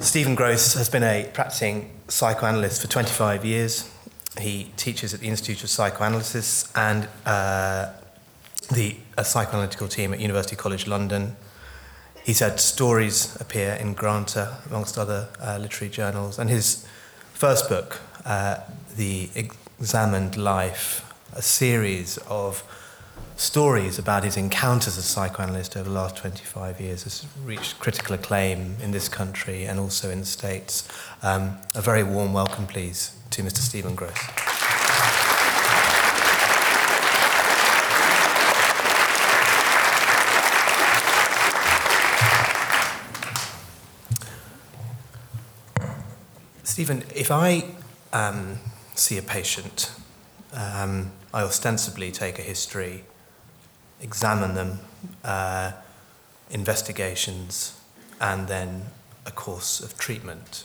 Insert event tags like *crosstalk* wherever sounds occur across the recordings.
Stephen Grosz has been a practicing psychoanalyst for 25 years. He teaches at the Institute of Psychoanalysis and uh, the psychoanalytical team at University College London. He's had stories appear in Granta, amongst other uh, literary journals. And his first book, uh, The Examined Life, a series of stories about his encounters as a psychoanalyst over the last 25 years has reached critical acclaim in this country and also in the States. Um, a very warm welcome, please, to Mr. Stephen Grosz. Stephen, if I um, see a patient, um, I ostensibly take a history examine them, uh, investigations, and then a course of treatment,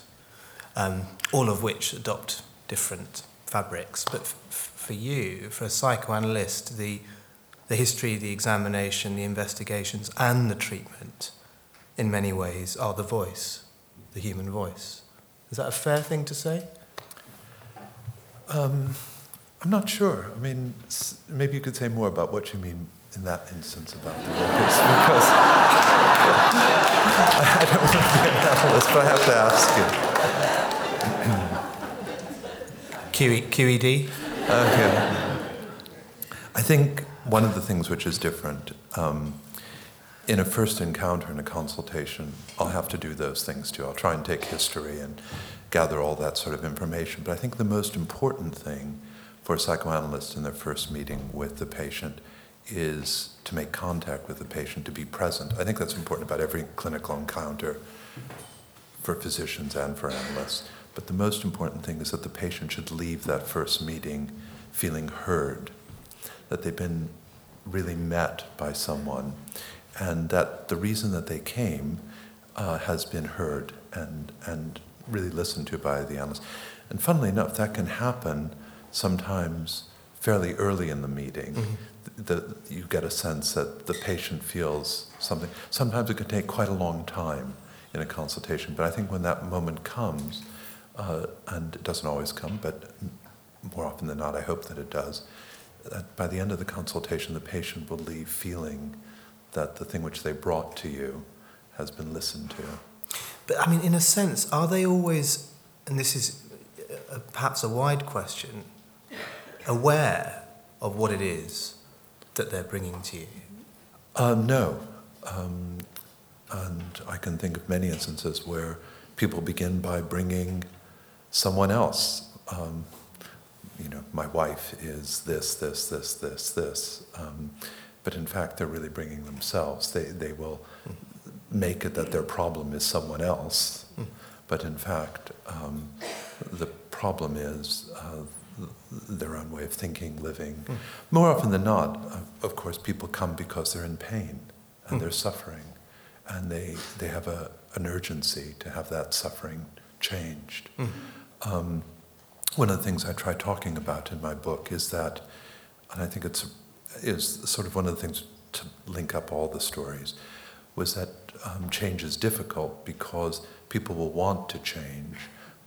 um, all of which adopt different fabrics. But f- for you, for a psychoanalyst, the, the history, the examination, the investigations, and the treatment, in many ways, are the voice, the human voice. Is that a fair thing to say? Um, I'm not sure. I mean, maybe you could say more about what you mean in that instance about the workers, *laughs* because I don't want to be an analyst, but I have to ask you. QED? Okay. I think one of the things which is different um, in a first encounter in a consultation, I'll have to do those things too. I'll try and take history and gather all that sort of information. But I think the most important thing for a psychoanalyst in their first meeting with the patient is to make contact with the patient, to be present. I think that's important about every clinical encounter for physicians and for analysts. But the most important thing is that the patient should leave that first meeting feeling heard, that they've been really met by someone, and that the reason that they came uh, has been heard and, and really listened to by the analyst. And funnily enough, that can happen sometimes fairly early in the meeting. Mm-hmm the, you get a sense that the patient feels something. Sometimes it can take quite a long time in a consultation, but I think when that moment comes, uh, and it doesn't always come, but more often than not, I hope that it does, that by the end of the consultation, the patient will leave feeling that the thing which they brought to you has been listened to. But I mean, in a sense, are they always, and this is uh, perhaps a wide question, aware of what it is that they're bringing to you? Uh, no. Um, and I can think of many instances where people begin by bringing someone else. Um, you know, my wife is this, this, this, this, this. Um, but in fact, they're really bringing themselves. They, they will make it that their problem is someone else. Mm. But in fact, um, the problem is uh, their own way of thinking, living. Mm. More often than not, of course, people come because they're in pain and mm. they're suffering, and they, they have a, an urgency to have that suffering changed. Mm. Um, one of the things I try talking about in my book is that, and I think it's is sort of one of the things to link up all the stories, was that um, change is difficult because people will want to change,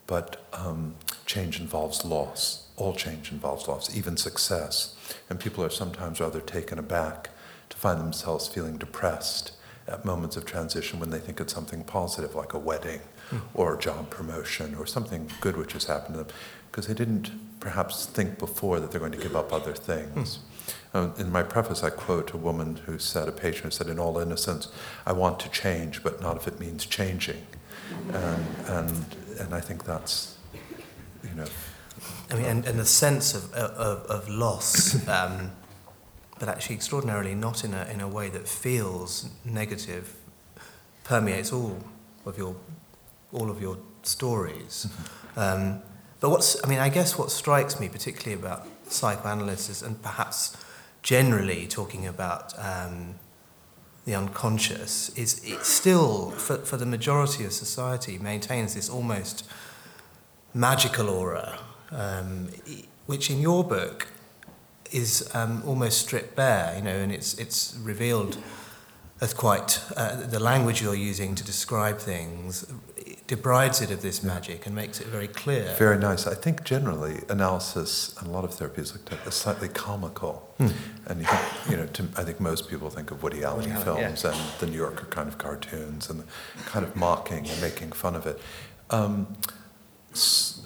but um, change involves loss all change involves loss, even success. And people are sometimes rather taken aback to find themselves feeling depressed at moments of transition when they think it's something positive, like a wedding mm. or a job promotion or something good which has happened to them, because they didn't perhaps think before that they're going to give up other things. Mm. in my preface, I quote a woman who said, a patient who said, in all innocence, I want to change, but not if it means changing. And, and, and I think that's, I mean, and, and the sense of, of, of loss, *coughs* um, but actually extraordinarily not in a, in a way that feels negative, permeates all of your, all of your stories. Mm-hmm. Um, but what's, I mean, I guess what strikes me particularly about psychoanalysis and perhaps generally talking about um, the unconscious is it still, for, for the majority of society, maintains this almost magical aura um, which in your book is um, almost stripped bare, you know, and it's, it's revealed as quite, uh, the language you're using to describe things debrides it of this magic and makes it very clear. Very nice. I think generally analysis and a lot of therapy is looked at as slightly comical, Hmm. and you, think, you know, to, I think most people think of Woody Allen Woody Allen, films and the New Yorker kind of cartoons and kind of mocking and making fun of it. Um,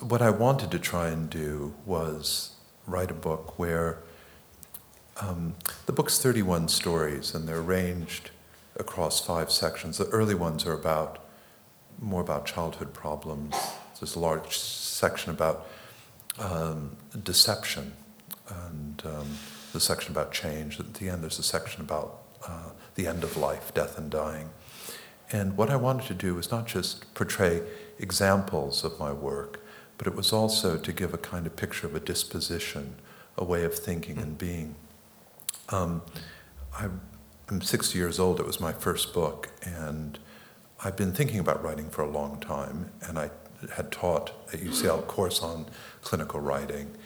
what I wanted to try and do was write a book where um, the book's 31 stories and they're arranged across five sections. The early ones are about more about childhood problems. There's a large section about um, deception and um, the section about change. At the end, there's a section about uh, the end of life, death and dying. And what I wanted to do was not just portray examples of my work, but it was also to give a kind of picture of a disposition, a way of thinking and being. Um, I'm 60 years old. It was my first book, and I've been thinking about writing for a long time. And I had taught at UCL a course on clinical writing,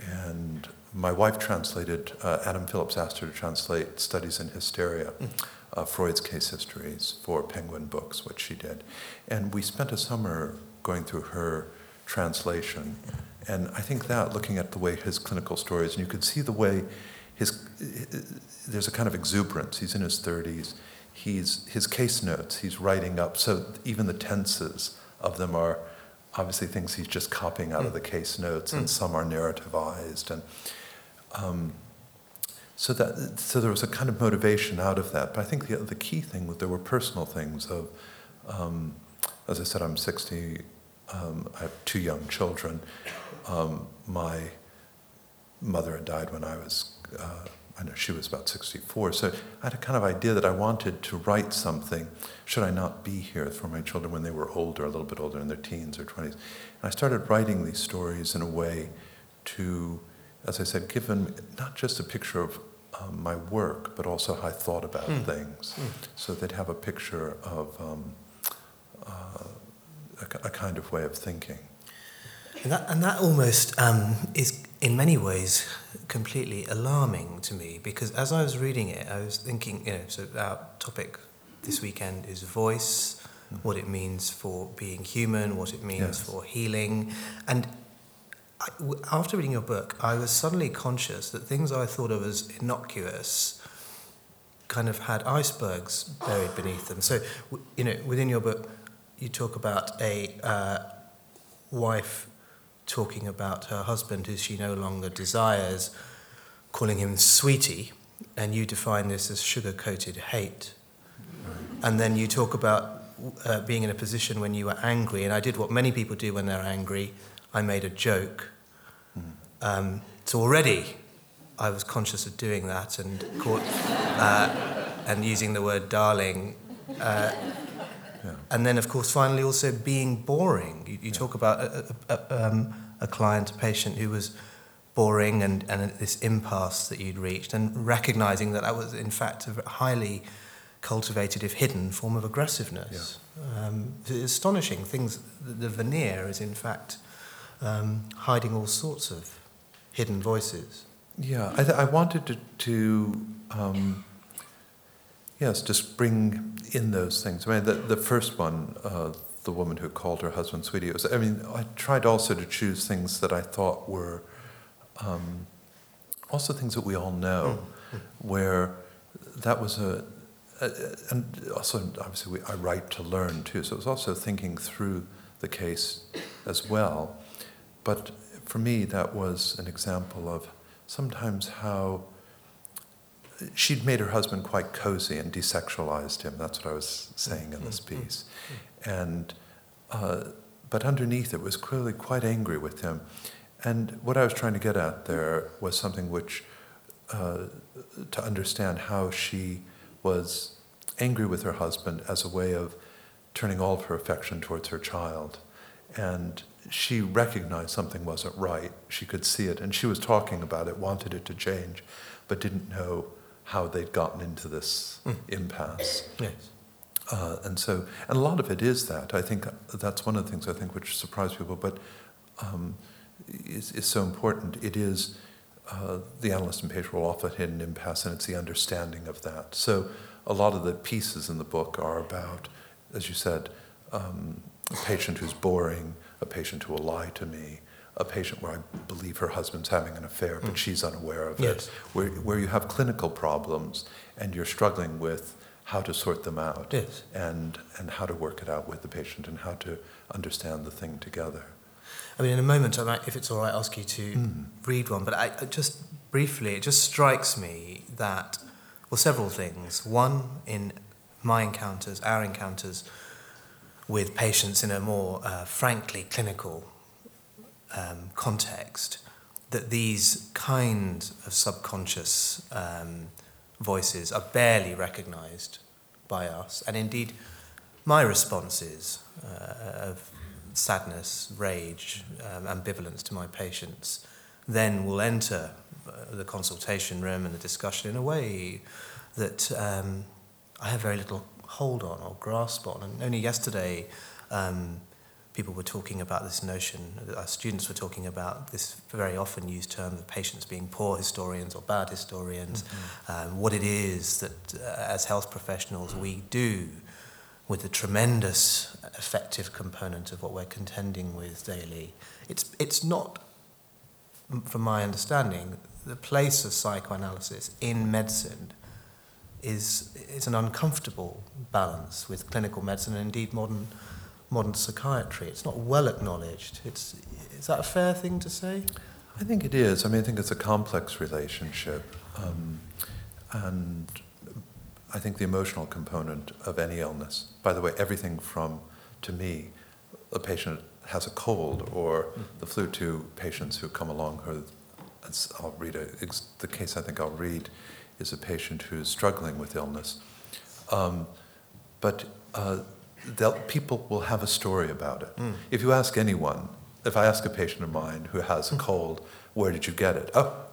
and my wife translated. Uh, Adam Phillips asked her to translate Studies in Hysteria, uh, Freud's case histories for Penguin Books, which she did, and we spent a summer going through her translation. And I think that, looking at the way his clinical stories, and you could see the way his, there's a kind of exuberance. He's in his 30s. He's, his case notes, he's writing up, so even the tenses of them are obviously things he's just copying out of the case notes, and some are narrativized. And um, so that so there was a kind of motivation out of that. But I think the, the key thing was there were personal things of, um, as I said, I'm 60. Um, I have two young children. Um, my mother had died when I was, uh, I know she was about 64. So I had a kind of idea that I wanted to write something, should I not be here, for my children when they were older, a little bit older, in their teens or 20s. And I started writing these stories in a way to, as I said, give them not just a picture of um, my work, but also how I thought about Mm. things. Mm. So they'd have a picture of um, uh, a, a kind of way of thinking. And that, and that almost um, is, in many ways, completely alarming to me because as I was reading it, I was thinking, you know, so our topic this weekend is voice, what it means for being human, what it means Yes. for healing. And after reading your book, I was suddenly conscious that things I thought of as innocuous kind of had icebergs buried beneath them. So, you know, within your book, you talk about a uh, wife talking about her husband who she no longer desires, calling him sweetie, and you define this as sugar coated hate. And then you talk about uh, being in a position when you were angry, and I did what many people do when they're angry I made a joke. Um, so already I was conscious of doing that and caught, uh, and using the word darling. Uh, Yeah. and then, of course, finally also being boring. You, you talk about a, a, a, um, a client, a patient who was boring and, and this impasse that you'd reached, and recognizing that that was, in fact, a highly cultivated, if hidden, form of aggressiveness. Um, it's astonishing. Things, the, the veneer is, in fact, um, hiding all sorts of hidden voices. Yeah, I, th- I wanted to, to um, yes, just bring in those things. I mean, the, the first one, uh, the woman who called her husband sweetie, was, I mean, I tried also to choose things that I thought were um, also things that we all know, where that was a, a and also obviously we, I write to learn too, so it was also thinking through the case as well. But for me, that was an example of sometimes how she'd made her husband quite cozy and desexualized him. That's what I was saying in this piece. And, uh, but underneath it was clearly quite angry with him. And what I was trying to get at there was something which, uh, to understand how she was angry with her husband as a way of turning all of her affection towards her child. And she recognized something wasn't right. She could see it, and she was talking about it, wanted it to change, but didn't know how they'd gotten into this Mm. impasse. Yes. Uh, and so, and a lot of it is that. I think that's one of the things I think which surprised people, but um, is, is so important. It is uh, the analyst and patient will often hit an impasse, and it's the understanding of that. So, a lot of the pieces in the book are about, as you said, um, a patient who's boring, a patient who will lie to me, a patient where I believe her husband's having an affair, but Mm. she's unaware of Yes. it, where, where you have clinical problems and you're struggling with how to sort them out Yes. and, and how to work it out with the patient and how to understand the thing together. I mean, in a moment, I might, if it's all right, ask you to Mm. read one. But I, I just briefly, it just strikes me that, well, several things. One, in my encounters, our encounters with patients in a more uh, frankly clinical um, context, that these kind of subconscious um, voices are barely recognized by us. And indeed, my responses uh, of sadness, rage, um, ambivalence to my patients then will enter uh, the consultation room and the discussion in a way that um, I have very little hold on or grasp on. And only yesterday, um, people were talking about this notion, our students were talking about this very often used term of patients being poor historians or bad historians, um, what it is that uh, as health professionals we do with the tremendous effective component of what we're contending with daily. It's, it's not, from my understanding, the place of psychoanalysis in medicine is, is an uncomfortable balance with clinical medicine and indeed modern, modern psychiatry. It's not well acknowledged. It's, is that a fair thing to say? I think it is. I mean, I think it's a complex relationship. Um, and I think the emotional component of any illness, by the way, everything from, to me, a patient has a cold or the flu to patients who come along who, I'll read a, the case I think I'll read is a patient who's struggling with illness. Um, but uh, people will have a story about it. Mm. If you ask anyone, if I ask a patient of mine who has a cold, where did you get it? Oh,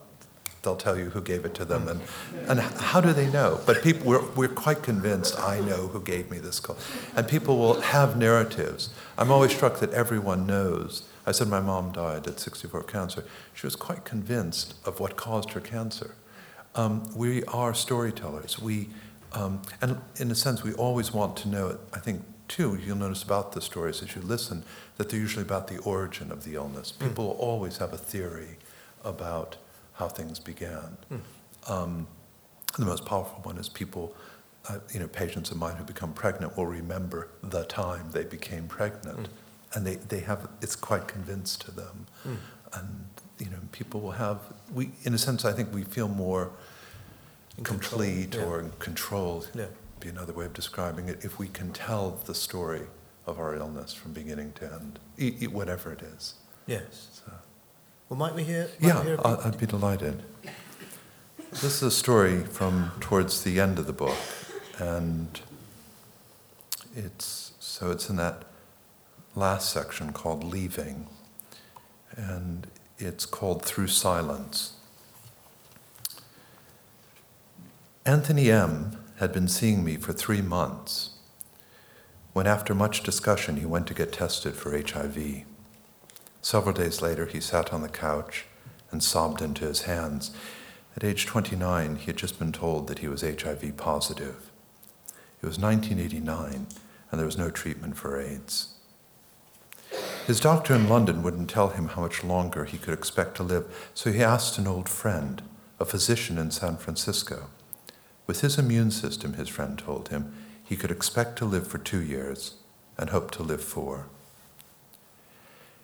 they'll tell you who gave it to them. And, and how do they know? But people, we're, we're quite convinced I know who gave me this cold. And people will have narratives. I'm always struck that everyone knows. I said my mom died at 64 of cancer. She was quite convinced of what caused her cancer. Um, we are storytellers. We, um, and in a sense, we always want to know. I think too, you'll notice about the stories as you listen that they're usually about the origin of the illness. People will always have a theory about how things began. Um, the most powerful one is people, uh, you know, patients of mine who become pregnant will remember the time they became pregnant, and they, they have it's quite convinced to them, and you know, people will have we in a sense I think we feel more complete yeah. or in control. Yeah. Be another way of describing it if we can tell the story of our illness from beginning to end, e- e- whatever it is. Yes. So. Well, might we hear? Might Yeah, we hear a I- bit? I'd be delighted. This is a story from towards the end of the book, and it's so it's in that last section called Leaving, and it's called Through Silence. Anthony M. had been seeing me for three months when, after much discussion, he went to get tested for HIV. Several days later, he sat on the couch and sobbed into his hands. At age 29, he had just been told that he was HIV positive. It was 1989, and there was no treatment for AIDS. His doctor in London wouldn't tell him how much longer he could expect to live, so he asked an old friend, a physician in San Francisco. With his immune system, his friend told him, he could expect to live for two years and hope to live four.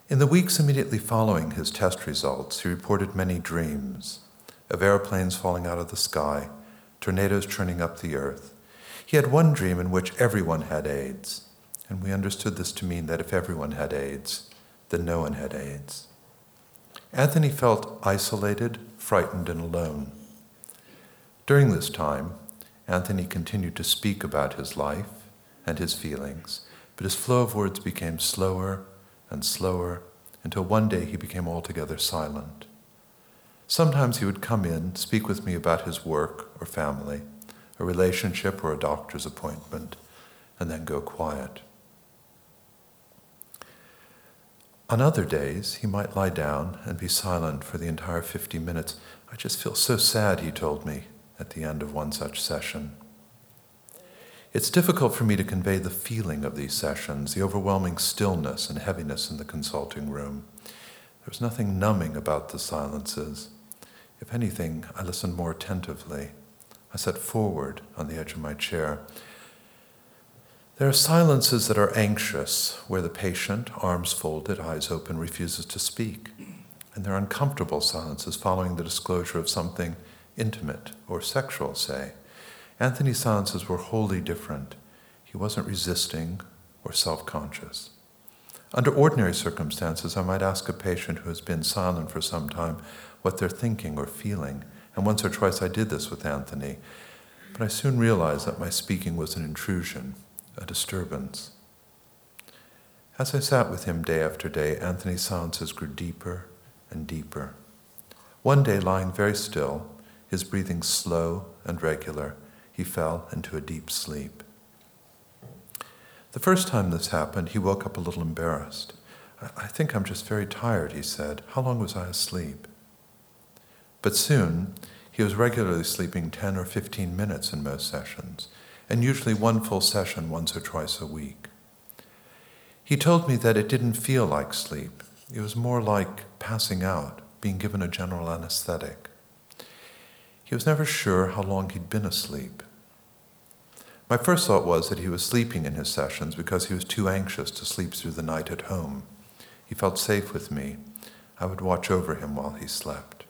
In the weeks immediately following his test results, he reported many dreams of airplanes falling out of the sky, tornadoes churning up the earth. He had one dream in which everyone had AIDS, and we understood this to mean that if everyone had AIDS, then no one had AIDS. Anthony felt isolated, frightened, and alone. During this time, Anthony continued to speak about his life and his feelings, but his flow of words became slower and slower until one day he became altogether silent. Sometimes he would come in, speak with me about his work or family, a relationship or a doctor's appointment, and then go quiet. On other days, he might lie down and be silent for the entire 50 minutes. I just feel so sad, he told me at the end of one such session. It's difficult for me to convey the feeling of these sessions, the overwhelming stillness and heaviness in the consulting room. There's nothing numbing about the silences. If anything, I listened more attentively. I sat forward on the edge of my chair. There are silences that are anxious, where the patient, arms folded, eyes open, refuses to speak. And there are uncomfortable silences following the disclosure of something intimate or sexual, say. Anthony's silences were wholly different. He wasn't resisting or self conscious. Under ordinary circumstances, I might ask a patient who has been silent for some time what they're thinking or feeling, and once or twice I did this with Anthony, but I soon realized that my speaking was an intrusion, a disturbance. As I sat with him day after day, Anthony's silences grew deeper and deeper. One day, lying very still, his breathing slow and regular, he fell into a deep sleep. The first time this happened, he woke up a little embarrassed. I think I'm just very tired, he said. How long was I asleep? But soon, he was regularly sleeping 10 or 15 minutes in most sessions, and usually one full session once or twice a week. He told me that it didn't feel like sleep. It was more like passing out, being given a general anesthetic. He was never sure how long he'd been asleep. My first thought was that he was sleeping in his sessions because he was too anxious to sleep through the night at home. He felt safe with me. I would watch over him while he slept.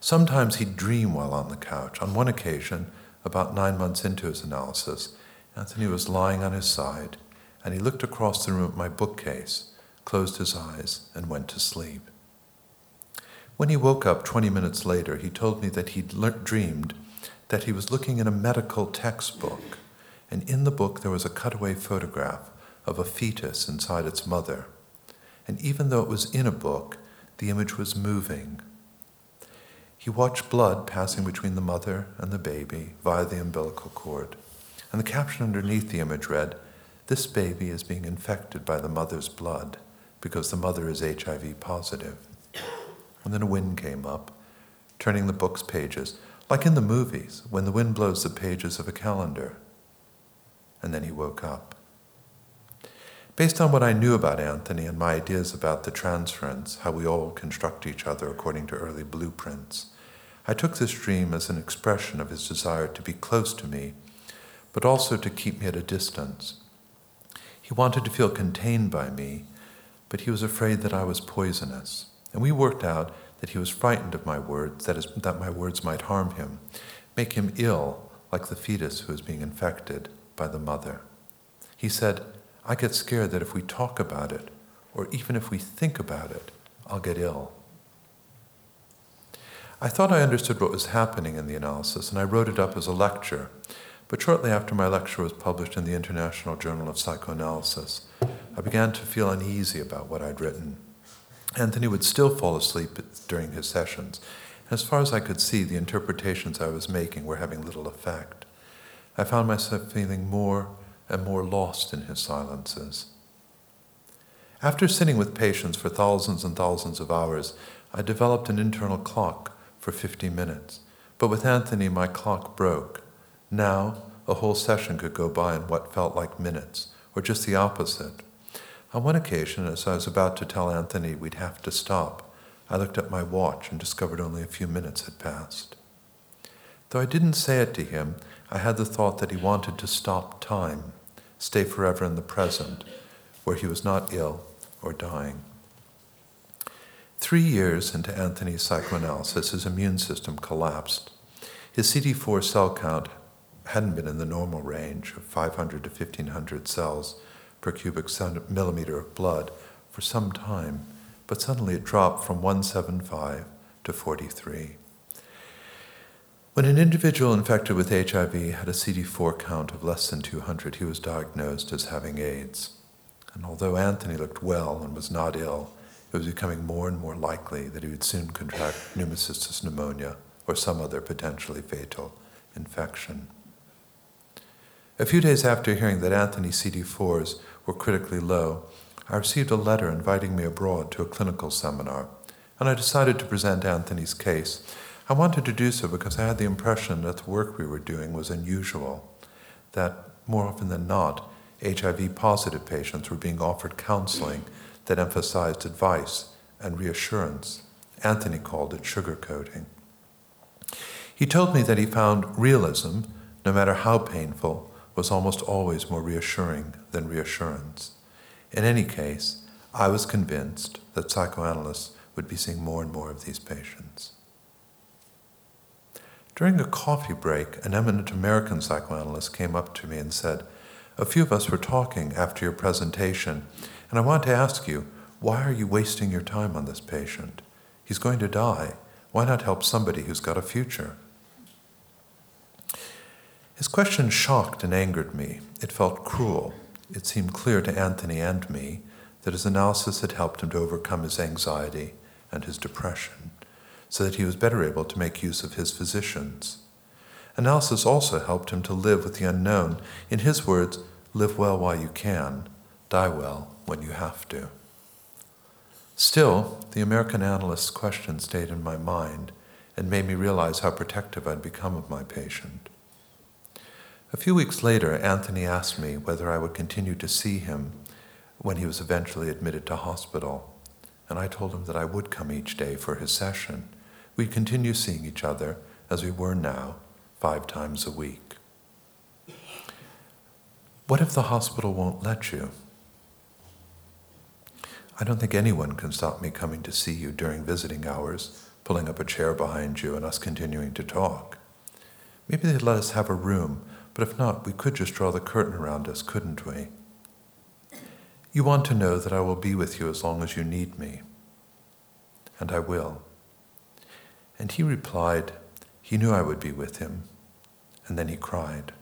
Sometimes he'd dream while on the couch. On one occasion, about nine months into his analysis, Anthony was lying on his side, and he looked across the room at my bookcase, closed his eyes, and went to sleep. When he woke up 20 minutes later, he told me that he'd dreamed that he was looking in a medical textbook, and in the book there was a cutaway photograph of a fetus inside its mother. And even though it was in a book, the image was moving. He watched blood passing between the mother and the baby via the umbilical cord. And the caption underneath the image read, This baby is being infected by the mother's blood because the mother is HIV positive. And then a wind came up, turning the book's pages, like in the movies, when the wind blows the pages of a calendar. And then he woke up. Based on what I knew about Anthony and my ideas about the transference, how we all construct each other according to early blueprints, I took this dream as an expression of his desire to be close to me, but also to keep me at a distance. He wanted to feel contained by me, but he was afraid that I was poisonous. And we worked out that he was frightened of my words, that, is, that my words might harm him, make him ill, like the fetus who is being infected by the mother. He said, I get scared that if we talk about it, or even if we think about it, I'll get ill. I thought I understood what was happening in the analysis, and I wrote it up as a lecture. But shortly after my lecture was published in the International Journal of Psychoanalysis, I began to feel uneasy about what I'd written. Anthony would still fall asleep during his sessions. As far as I could see, the interpretations I was making were having little effect. I found myself feeling more and more lost in his silences. After sitting with patients for thousands and thousands of hours, I developed an internal clock for 50 minutes. But with Anthony, my clock broke. Now, a whole session could go by in what felt like minutes, or just the opposite. On one occasion, as I was about to tell Anthony we'd have to stop, I looked at my watch and discovered only a few minutes had passed. Though I didn't say it to him, I had the thought that he wanted to stop time, stay forever in the present, where he was not ill or dying. Three years into Anthony's psychoanalysis, his immune system collapsed. His CD4 cell count hadn't been in the normal range of 500 to 1500 cells per cubic millimeter of blood for some time, but suddenly it dropped from 175 to 43. When an individual infected with HIV had a CD4 count of less than 200, he was diagnosed as having AIDS. And although Anthony looked well and was not ill, it was becoming more and more likely that he would soon contract pneumocystis pneumonia or some other potentially fatal infection. A few days after hearing that Anthony's CD4s were critically low, I received a letter inviting me abroad to a clinical seminar, and I decided to present Anthony's case. I wanted to do so because I had the impression that the work we were doing was unusual, that more often than not, HIV positive patients were being offered counseling that emphasized advice and reassurance. Anthony called it sugarcoating. He told me that he found realism, no matter how painful, was almost always more reassuring than reassurance. In any case, I was convinced that psychoanalysts would be seeing more and more of these patients. During a coffee break, an eminent American psychoanalyst came up to me and said, A few of us were talking after your presentation, and I want to ask you, why are you wasting your time on this patient? He's going to die. Why not help somebody who's got a future? His question shocked and angered me. It felt cruel. It seemed clear to Anthony and me that his analysis had helped him to overcome his anxiety and his depression, so that he was better able to make use of his physicians. Analysis also helped him to live with the unknown. In his words, live well while you can, die well when you have to. Still, the American analyst's question stayed in my mind and made me realize how protective I'd become of my patient. A few weeks later, Anthony asked me whether I would continue to see him when he was eventually admitted to hospital, and I told him that I would come each day for his session. We'd continue seeing each other as we were now, five times a week. What if the hospital won't let you? I don't think anyone can stop me coming to see you during visiting hours, pulling up a chair behind you and us continuing to talk. Maybe they'd let us have a room but if not, we could just draw the curtain around us, couldn't we? You want to know that I will be with you as long as you need me. And I will. And he replied, he knew I would be with him. And then he cried.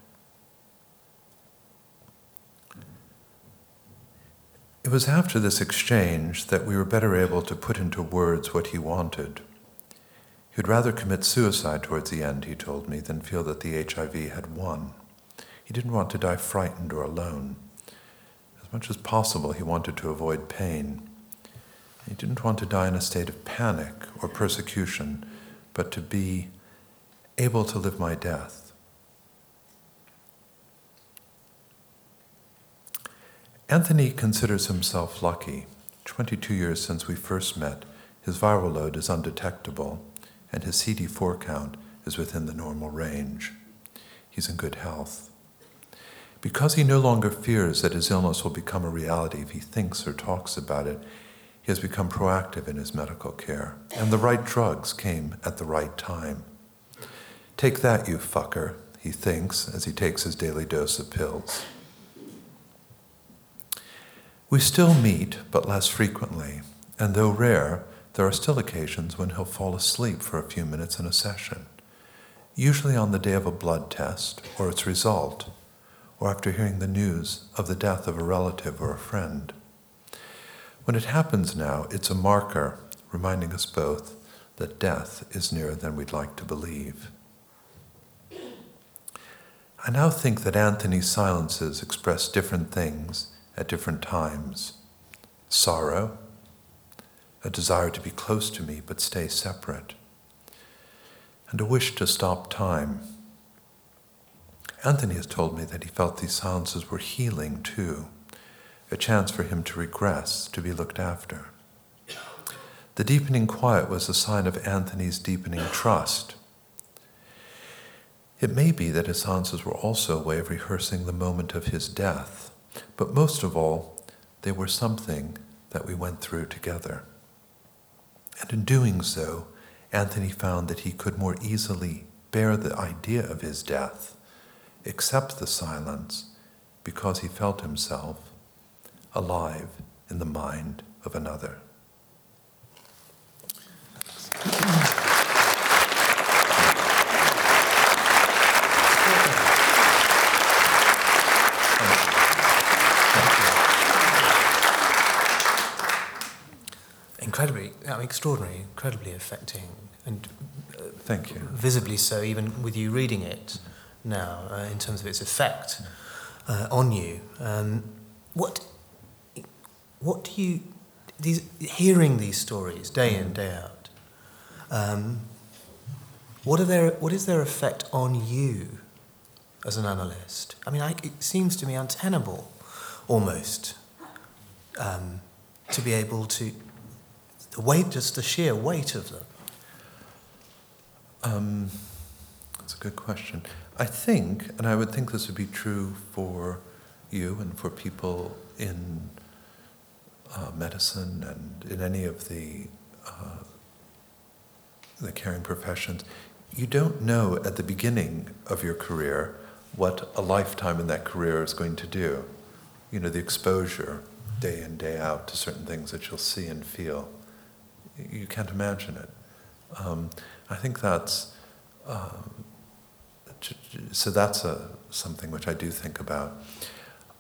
It was after this exchange that we were better able to put into words what he wanted. He'd rather commit suicide towards the end, he told me, than feel that the HIV had won. He didn't want to die frightened or alone. As much as possible, he wanted to avoid pain. He didn't want to die in a state of panic or persecution, but to be able to live my death. Anthony considers himself lucky. 22 years since we first met, his viral load is undetectable, and his CD4 count is within the normal range. He's in good health. Because he no longer fears that his illness will become a reality if he thinks or talks about it, he has become proactive in his medical care. And the right drugs came at the right time. Take that, you fucker, he thinks as he takes his daily dose of pills. We still meet, but less frequently, and though rare, there are still occasions when he'll fall asleep for a few minutes in a session, usually on the day of a blood test or its result or after hearing the news of the death of a relative or a friend. When it happens now, it's a marker reminding us both that death is nearer than we'd like to believe. I now think that Anthony's silences express different things at different times sorrow, a desire to be close to me but stay separate, and a wish to stop time Anthony has told me that he felt these silences were healing too, a chance for him to regress, to be looked after. The deepening quiet was a sign of Anthony's deepening trust. It may be that his silences were also a way of rehearsing the moment of his death, but most of all, they were something that we went through together. And in doing so, Anthony found that he could more easily bear the idea of his death accept the silence because he felt himself alive in the mind of another. Incredibly, I mean, extraordinary, incredibly affecting, and uh, thank you. Visibly so, even with you reading it now uh, in terms of its effect uh, on you. Um, what, what do you, these, hearing these stories day in, day out, um, what, are their, what is their effect on you as an analyst? I mean, I, it seems to me untenable, almost, um, to be able to the weight, just the sheer weight of them. Um, that's a good question. I think, and I would think this would be true for you and for people in uh, medicine and in any of the uh, the caring professions, you don't know at the beginning of your career what a lifetime in that career is going to do. You know, the exposure day in, day out to certain things that you'll see and feel. You can't imagine it. Um, I think that's um, so. That's a, something which I do think about.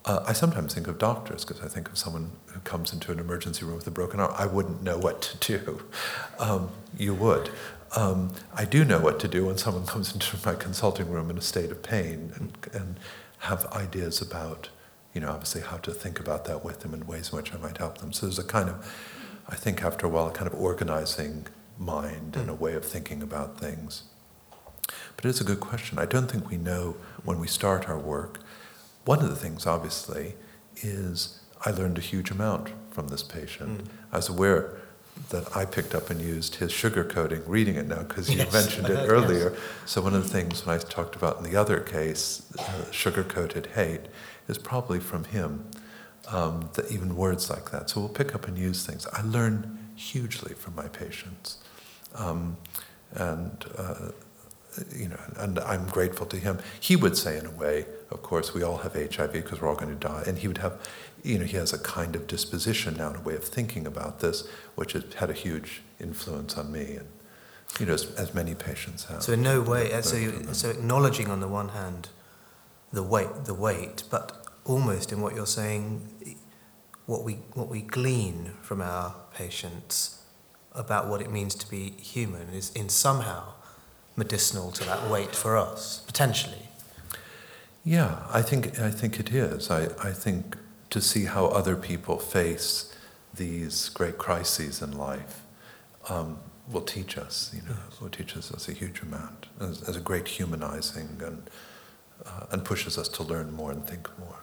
Uh, I sometimes think of doctors because I think of someone who comes into an emergency room with a broken arm. I wouldn't know what to do. Um, you would. Um, I do know what to do when someone comes into my consulting room in a state of pain and, and have ideas about, you know, obviously how to think about that with them and ways in which I might help them. So there's a kind of, I think after a while, a kind of organizing mind and a way of thinking about things. But it is a good question. I don't think we know when we start our work one of the things, obviously, is I learned a huge amount from this patient. Mm. I was aware that I picked up and used his sugar coating, reading it now, because you yes. *laughs* mentioned it earlier. Yes. So, one of the things when I talked about in the other case, uh, sugar coated hate, is probably from him, um, that even words like that. So, we'll pick up and use things. I learn hugely from my patients. Um, and uh, you know, and I'm grateful to him. He would say, in a way, of course, we all have HIV because we're all going to die, and he would have, you know, he has a kind of disposition now, and a way of thinking about this, which has had a huge influence on me, and you know, as, as many patients have. So in no way, so you, so acknowledging on the one hand, the weight, the weight, but almost in what you're saying, what we what we glean from our patients about what it means to be human is in somehow medicinal to that weight for us, potentially. Yeah, I think, I think it is. I, I think to see how other people face these great crises in life um, will teach us, you know, yes. will teach us a huge amount, as, as a great humanizing and, uh, and pushes us to learn more and think more.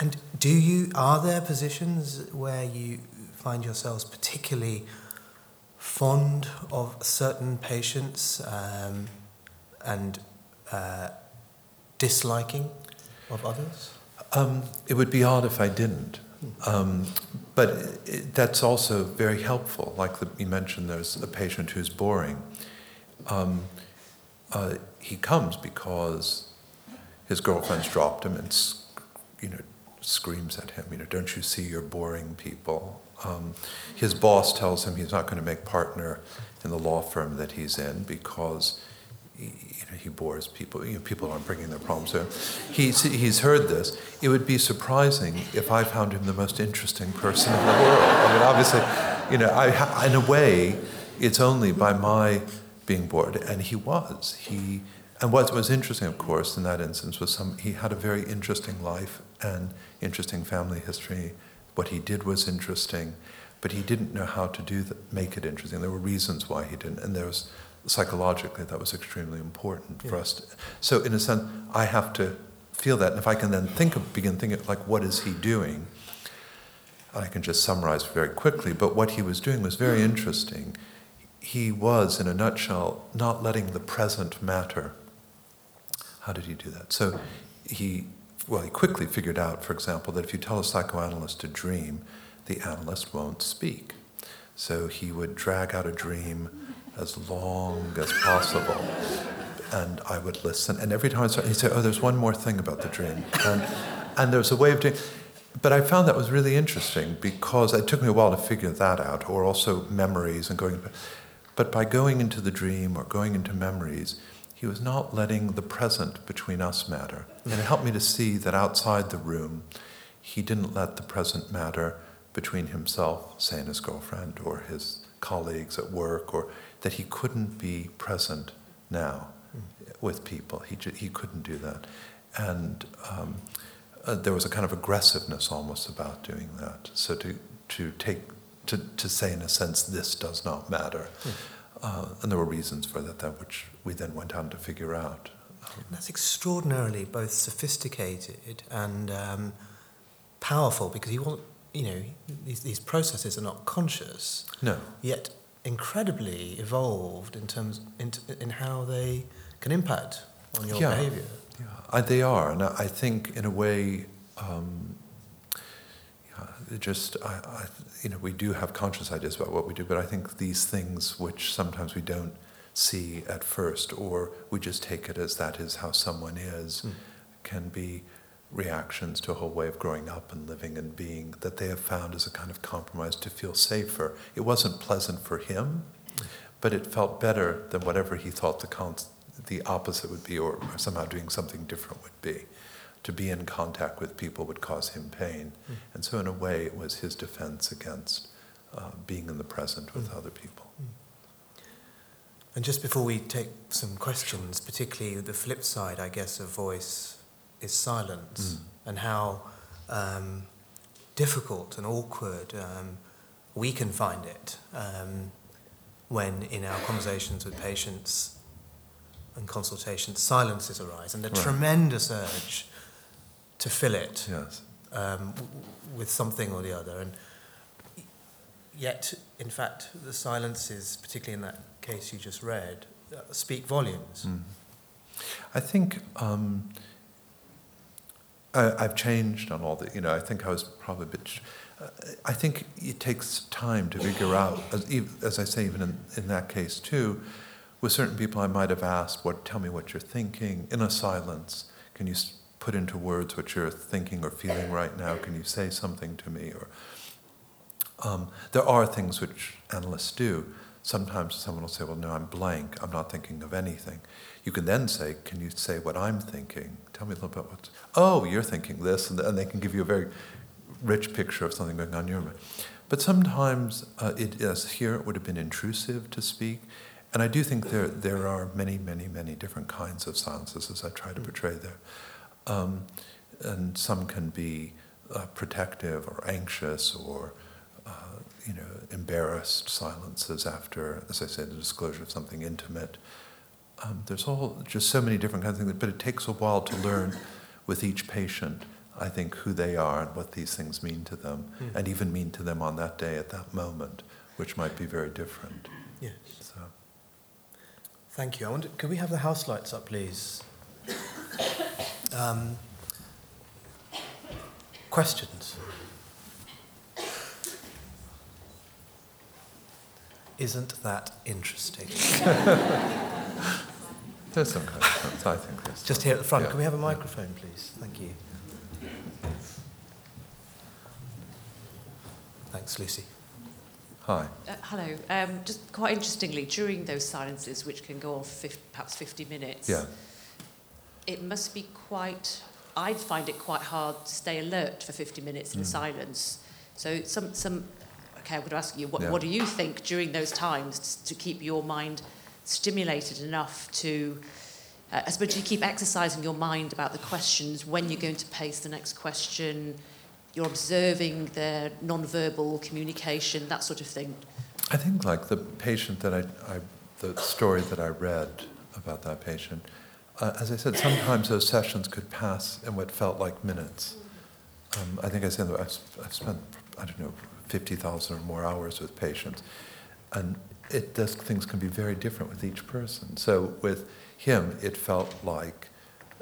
And do you, are there positions where you find yourselves particularly fond of certain patients um, and uh, disliking of others? Um, it would be odd if I didn't. Um, but it, that's also very helpful. Like the, you mentioned, there's a patient who's boring. Um, uh, he comes because his girlfriend's dropped him and, you know, screams at him, you know, don't you see you're boring people? Um, his boss tells him he's not going to make partner in the law firm that he's in because he, you know, he bores people. You know, people aren't bringing their problems to him. He's, he's heard this. It would be surprising if I found him the most interesting person in the world. I mean, obviously, you know, I, in a way, it's only by my being bored, and he was. He and what was interesting, of course, in that instance was some he had a very interesting life and interesting family history what he did was interesting, but he didn't know how to do that, make it interesting. There were reasons why he didn't, and there was psychologically that was extremely important yeah. for us. To, so in a sense, I have to feel that, and if I can then think of, begin thinking like, what is he doing? I can just summarize very quickly, but what he was doing was very hmm. interesting. He was, in a nutshell, not letting the present matter. How did he do that? So he well, he quickly figured out, for example, that if you tell a psychoanalyst to dream, the analyst won't speak. So he would drag out a dream as long as possible. And I would listen. And every time I started, he'd say, Oh, there's one more thing about the dream. And, and there's a way of doing But I found that was really interesting because it took me a while to figure that out, or also memories and going. But by going into the dream or going into memories, he was not letting the present between us matter. And it helped me to see that outside the room, he didn't let the present matter between himself, say, and his girlfriend, or his colleagues at work, or that he couldn't be present now with people. He, he couldn't do that. And um, uh, there was a kind of aggressiveness almost about doing that. So to, to take, to, to say in a sense, this does not matter. Mm. Uh, and there were reasons for that, that which we then went on to figure out. And that's extraordinarily both sophisticated and um, powerful because want you know these, these processes are not conscious No. yet incredibly evolved in terms in, in how they can impact on your Yeah. behavior. Yeah, I, they are, and I I think in a way, um, just I, I, you know, we do have conscious ideas about what we do, but I think these things which sometimes we don't see at first, or we just take it as that is how someone is, Mm. can be reactions to a whole way of growing up and living and being that they have found as a kind of compromise to feel safer. It wasn't pleasant for him, but it felt better than whatever he thought the con- the opposite would be, or somehow doing something different would be. To be in contact with people would cause him pain, Mm. and so in a way, it was his defense against uh, being in the present with Mm. other people. And just before we take some questions, particularly the flip side, I guess, of voice is silence, Mm. and how um, difficult and awkward um, we can find it um, when, in our conversations with patients and consultations, silences arise, and a Right. tremendous urge to fill it Yes. um, with something or the other. And yet, in fact, the silences, particularly in that case you just read, uh, speak volumes. Mm. I think um, I, I've changed on all the. You know, I think I was probably a bit. sh- uh, I think it takes time to figure out, as, as I say, even in, in that case too, with certain people, I might have asked, "What? Tell me what you're thinking." In a silence, can you put into words what you're thinking or feeling right now? Can you say something to me? Or um, there are things which analysts do. Sometimes someone will say, "Well, no, I'm blank. I'm not thinking of anything." You can then say, "Can you say what I'm thinking? Tell me a little bit what." Oh, you're thinking this, and, and they can give you a very rich picture of something going on in your mind. But sometimes uh, it is here. It would have been intrusive to speak, and I do think there there are many, many, many different kinds of silences, as I try to portray there, um, and some can be uh, protective or anxious or uh, you know, embarrassed silences after, as I said, the disclosure of something intimate. Um, there's all just so many different kinds of things, but it takes a while to learn with each patient, I think, who they are and what these things mean to them, Mm. and even mean to them on that day at that moment, which might be very different. Yes. So, Thank you. I wonder, could we have the house lights up, please? Um, questions? Isn't that interesting? *laughs* there's some kind of sense, I think. There's Just some. here at the front. Yeah. Can we have a microphone, please? Thank you. Thanks, Lucy. Hi. Uh, hello. Um, just quite interestingly, during those silences, which can go on for 50, perhaps 50 minutes, Yeah. It must be quite, I'd find it quite hard to stay alert for 50 minutes in Mm. silence. So some, some, okay, I'm going to ask you, what, Yeah. what do you think during those times to keep your mind stimulated enough to, uh, I suppose you keep exercising your mind about the questions, when you're going to pace the next question, you're observing their non-verbal communication, that sort of thing. I think like the patient that I, I the story that I read about that patient, uh, as I said, sometimes those sessions could pass in what felt like minutes. Um, I think I said I've, I've spent, I don't know, 50,000 or more hours with patients. And it does, things can be very different with each person. So with him, it felt like,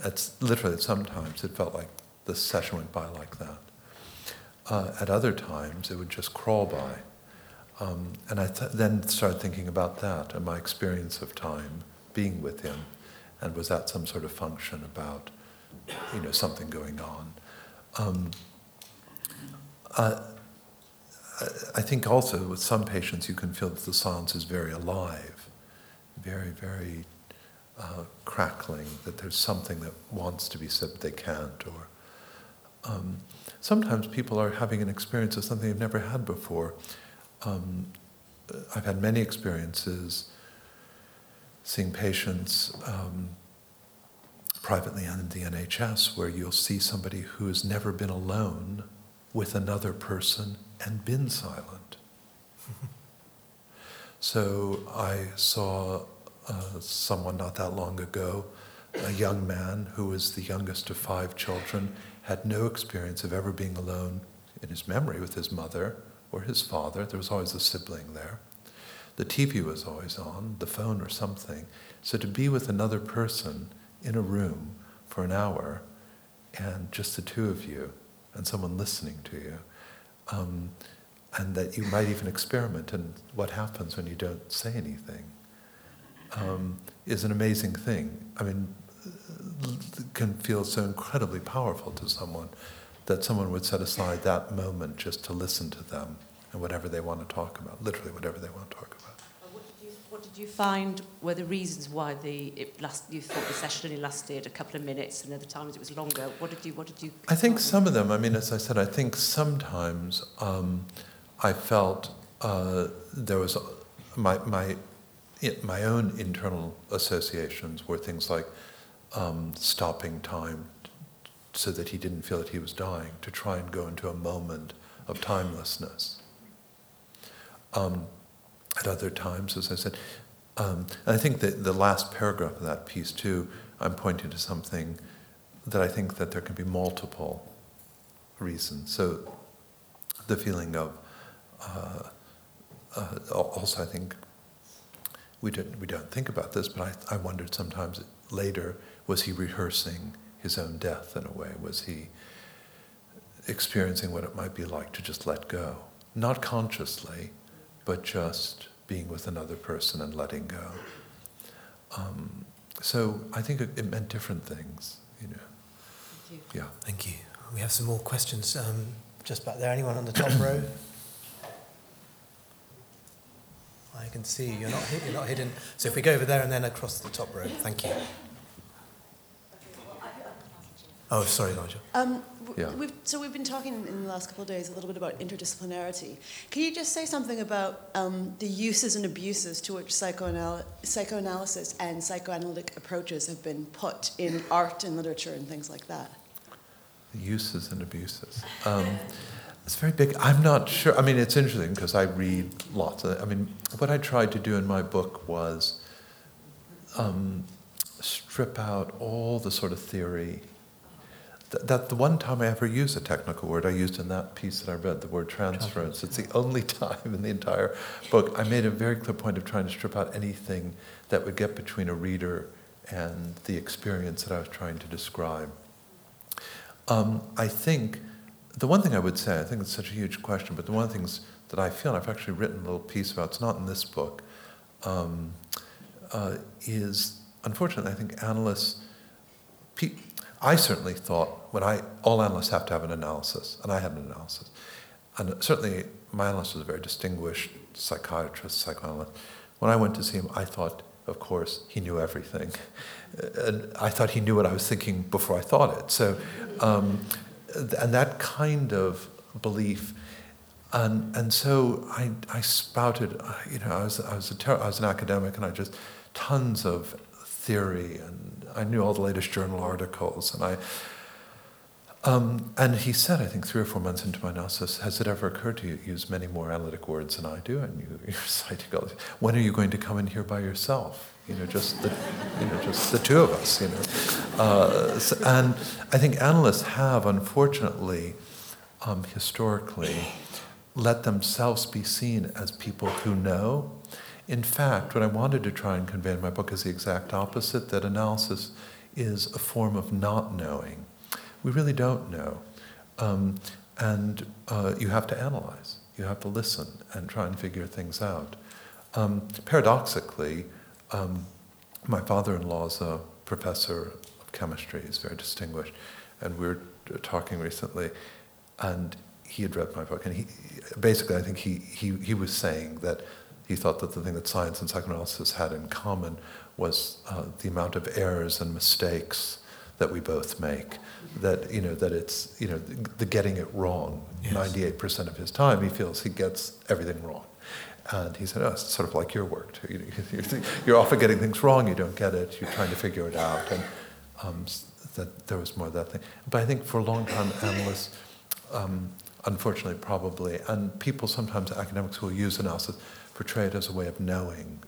it's literally sometimes it felt like the session went by like that. Uh, at other times, it would just crawl by. Um, and I th- then started thinking about that and my experience of time being with him, and was that some sort of function about, you know, something going on? Um, uh, I think also with some patients you can feel that the silence is very alive, very, very uh, crackling, that there's something that wants to be said but they can't, or um, sometimes people are having an experience of something they've never had before. Um, I've had many experiences seeing patients um, privately in the NHS where you'll see somebody who has never been alone with another person and been silent. *laughs* so I saw uh, someone not that long ago a young man who was the youngest of five children, had no experience of ever being alone in his memory with his mother or his father. There was always a sibling there. The TV was always on, the phone or something. So to be with another person in a room for an hour and just the two of you and someone listening to you, um, and that you might even experiment in what happens when you don't say anything, um, is an amazing thing. I mean, can feel so incredibly powerful to someone that someone would set aside that moment just to listen to them and whatever they want to talk about, literally whatever they want to talk about. What did you, what did you find were the reasons why the it last, you thought the session only lasted a couple of minutes and other times it was longer? What did you, what did you? I think some of them, I mean, as I said, I think sometimes um, I felt uh, there was my, my, my own internal associations were things like um, stopping time so that he didn't feel that he was dying, to try and go into a moment of timelessness. Um, at other times, as I said, um, and I think that the last paragraph of that piece too, I'm pointing to something that I think that there can be multiple reasons. So the feeling of, uh, uh, also I think we don't, we don't think about this, but I, I wondered sometimes later, was he rehearsing his own death in a way? Was he experiencing what it might be like to just let go? Not consciously, but just being with another person and letting go. Um, so I think it, it, meant different things, you know. Thank you. Yeah. Thank you. We have some more questions um, just back there. Anyone on the top row? I can see you're not you're not hidden. So if we go over there and then across the top row, thank you. Oh, sorry, Nigel. Um, yeah. we've, so we've been talking in the last couple of days a little bit about interdisciplinarity. Can you just say something about um, the uses and abuses to which psychoanal- psychoanalysis and psychoanalytic approaches have been put in art and literature and things like that? The uses and abuses. *laughs* Um, it's very big. I'm not sure. I mean, it's interesting because I read lots of. I mean, what I tried to do in my book was um, strip out all the sort of theory that the one time I ever used a technical word, I used in that piece that I read, the word transference. It's the only *laughs* time in the entire book. I made a very clear point of trying to strip out anything that would get between a reader and the experience that I was trying to describe. Um, I think the one thing I would say, I think it's such a huge question, but the one things that I feel, and I've actually written a little piece about, it's not in this book, um, uh, is unfortunately, I think analysts, pe- I certainly thought when I, all analysts have to have an analysis, and I had an analysis. And certainly my analyst was a very distinguished psychiatrist, psychoanalyst. When I went to see him, I thought, of course, he knew everything. *laughs* And I thought he knew what I was thinking before I thought it. So, um, and that kind of belief, and, and so I, I spouted, you know, I was, I, was a ter- I was an academic and I just, tons of theory and I knew all the latest journal articles, and I. Um, and he said, I think three or four months into my analysis, has it ever occurred to you to use many more analytic words than I do? And you, *laughs* you're citing all When are you going to come in here by yourself? You know, just the, you know, just the two of us. You know, uh, so, and I think analysts have, unfortunately, um, historically, let themselves be seen as people who know in fact, what I wanted to try and convey in my book is the exact opposite that analysis is a form of not knowing. We really don't know. Um, and uh, you have to analyze, you have to listen and try and figure things out. Um, paradoxically, um, my father in law is a professor of chemistry, he's very distinguished, and we were talking recently, and he had read my book, and he basically, I think he, he, he was saying that he thought that the thing that science and psychoanalysis had in common was uh, the amount of errors and mistakes that we both make. That you know that it's you know the, the getting it wrong. Ninety-eight percent of his time, he feels he gets everything wrong. And he said, oh, it's sort of like your work too. *laughs* You're often getting things wrong, you don't get it, you're trying to figure it out. And um, that there was more of that thing. But I think for a long time, analysts, um, unfortunately, probably, and people sometimes, academics who will use analysis, portray it as a way of knowing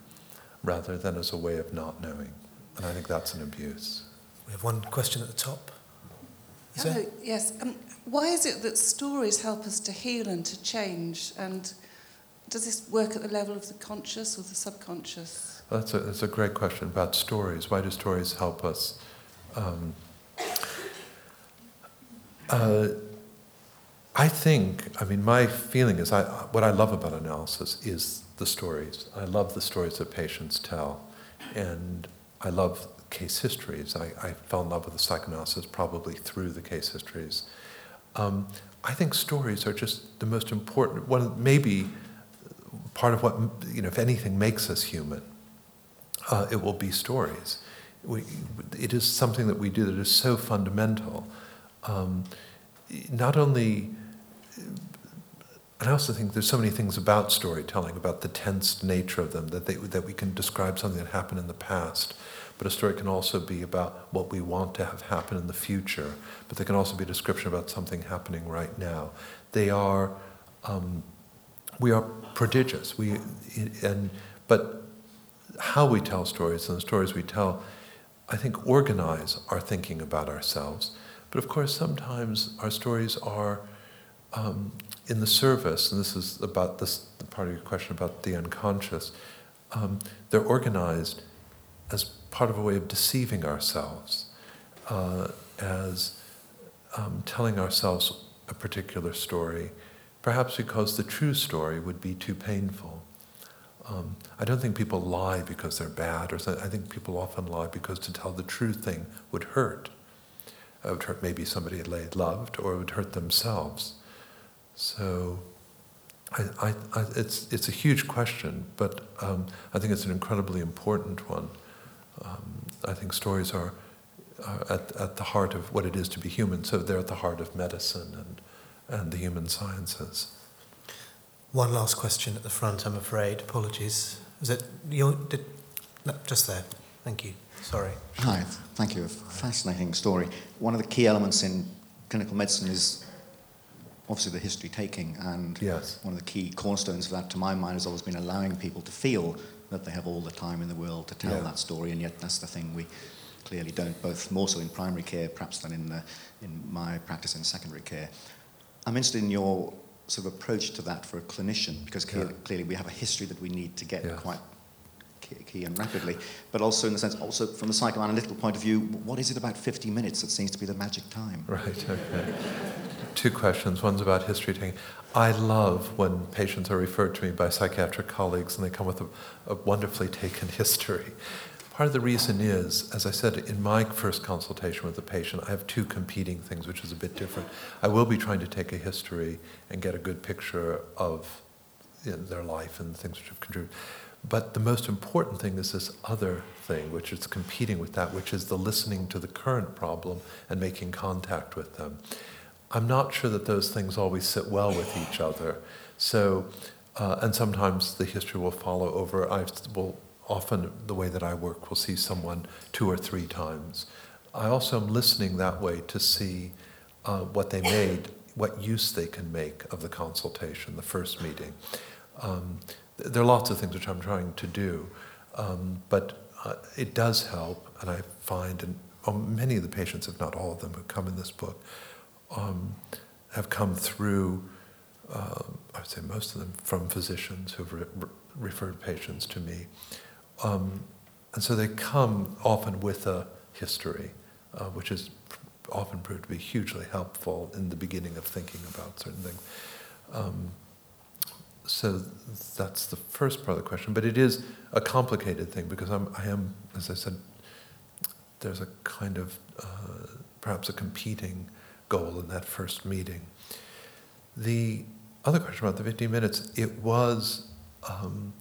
rather than as a way of not knowing. And I think that's an abuse. We have one question at the top. Is there? Yes. Um, why is it that stories help us to heal and to change? And does this work at the level of the conscious or the subconscious? Well, that's, a, that's a great question about stories. Why do stories help us? Um, uh, I think, I mean, my feeling is I, what I love about analysis is the stories. I love the stories that patients tell. And I love case histories. I, I fell in love with the psychoanalysis probably through the case histories. Um, I think stories are just the most important, one, maybe part of what, you know, if anything makes us human, uh, it will be stories. We, it is something that we do that is so fundamental. Um, not only, and I also think there's so many things about storytelling, about the tense nature of them, that, they, that we can describe something that happened in the past. But a story can also be about what we want to have happen in the future. But there can also be a description about something happening right now. They are, um, we are prodigious. We, and, but how we tell stories and the stories we tell, I think, organize our thinking about ourselves. But of course, sometimes our stories are um, in the service, and this is about this part of your question about the unconscious. Um, they're organized as part of a way of deceiving ourselves, uh, as um, telling ourselves a particular story, perhaps because the true story would be too painful. Um, I don't think people lie because they're bad, or I think people often lie because to tell the true thing would hurt. It would hurt maybe somebody they loved, or it would hurt themselves. So, I, I, I, it's it's a huge question, but um, I think it's an incredibly important one. Um, I think stories are, are at at the heart of what it is to be human. So they're at the heart of medicine and and the human sciences. One last question at the front, I'm afraid. Apologies. Is it you? Did no, just there. Thank you. Sorry. Hi, thank you. A fascinating story. One of the key elements in clinical medicine is obviously the history taking, and yes. one of the key cornerstones of that, to my mind, has always been allowing people to feel that they have all the time in the world to tell yeah. that story, and yet that's the thing we clearly don't, both more so in primary care, perhaps than in, the, in my practice in secondary care. I'm interested in your sort of approach to that for a clinician, because clearly, yeah. clearly we have a history that we need to get quite key and rapidly, but also in the sense, also from the psychoanalytical point of view, what is it about 50 minutes that seems to be the magic time? Right, *laughs* okay. Two questions. One's about history taking. I love when patients are referred to me by psychiatric colleagues and they come with a, a wonderfully taken *laughs* history. Part of the reason is, as I said, in my first consultation with the patient, I have two competing things, which is a bit different. I will be trying to take a history and get a good picture of you know, their life and things which have contributed. But the most important thing is this other thing, which is competing with that, which is the listening to the current problem and making contact with them. I'm not sure that those things always sit well with each other. So, uh, and sometimes the history will follow over. I will often, the way that I work, will see someone two or three times. I also am listening that way to see uh, what they made, what use they can make of the consultation, the first meeting. Um, there are lots of things which I'm trying to do, um, but uh, it does help, and I find, and um, many of the patients, if not all of them, who come in this book, um, have come through. Uh, I would say most of them from physicians who've re- referred patients to me, um, and so they come often with a history, uh, which has often proved to be hugely helpful in the beginning of thinking about certain things. Um, so that's the first part of the question. But it is a complicated thing because I'm, I am, as I said, there's a kind of uh, perhaps a competing goal in that first meeting. The other question about the 15 minutes, it was um,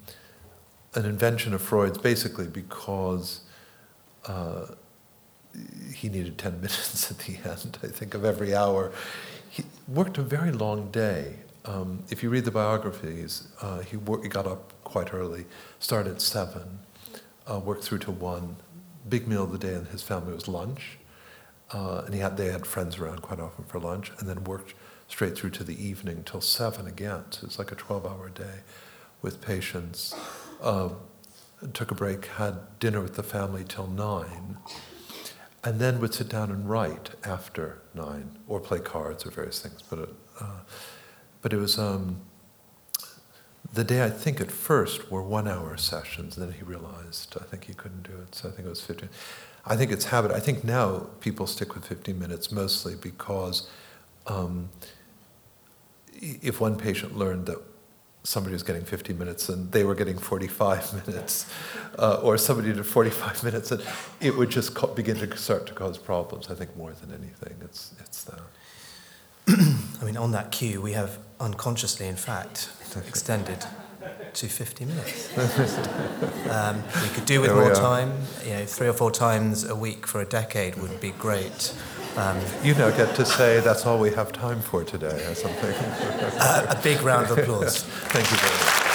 an invention of Freud's basically because uh, he needed 10 *laughs* minutes at the end, I think, of every hour. He worked a very long day. Um, if you read the biographies, uh, he, he, got up quite early, started at seven, uh, worked through to one. Big meal of the day in his family was lunch, uh, and he had they had friends around quite often for lunch, and then worked straight through to the evening till seven again. So it's like a 12-hour day with patients. Uh, took a break, had dinner with the family till nine, and then would sit down and write after nine, or play cards or various things. But it, uh, but it was um, the day I think at first were one-hour sessions. And then he realized I think he couldn't do it, so I think it was fifteen. I think it's habit. I think now people stick with 15 minutes mostly because um, if one patient learned that somebody was getting 50 minutes and they were getting 45 *laughs* minutes, uh, or somebody did 45 *laughs* minutes, and it would just co- begin to start to cause problems. I think more than anything, it's it's that. *clears throat* I mean, on that cue, we have unconsciously, in fact, *laughs* extended to 50 minutes. *laughs* um, we could do with more are. time. You know, three or four times a week for a decade would be great. Um, You now get to say that's all we have time for today, or something. a, *laughs* a big round of applause. *laughs* Thank you very much.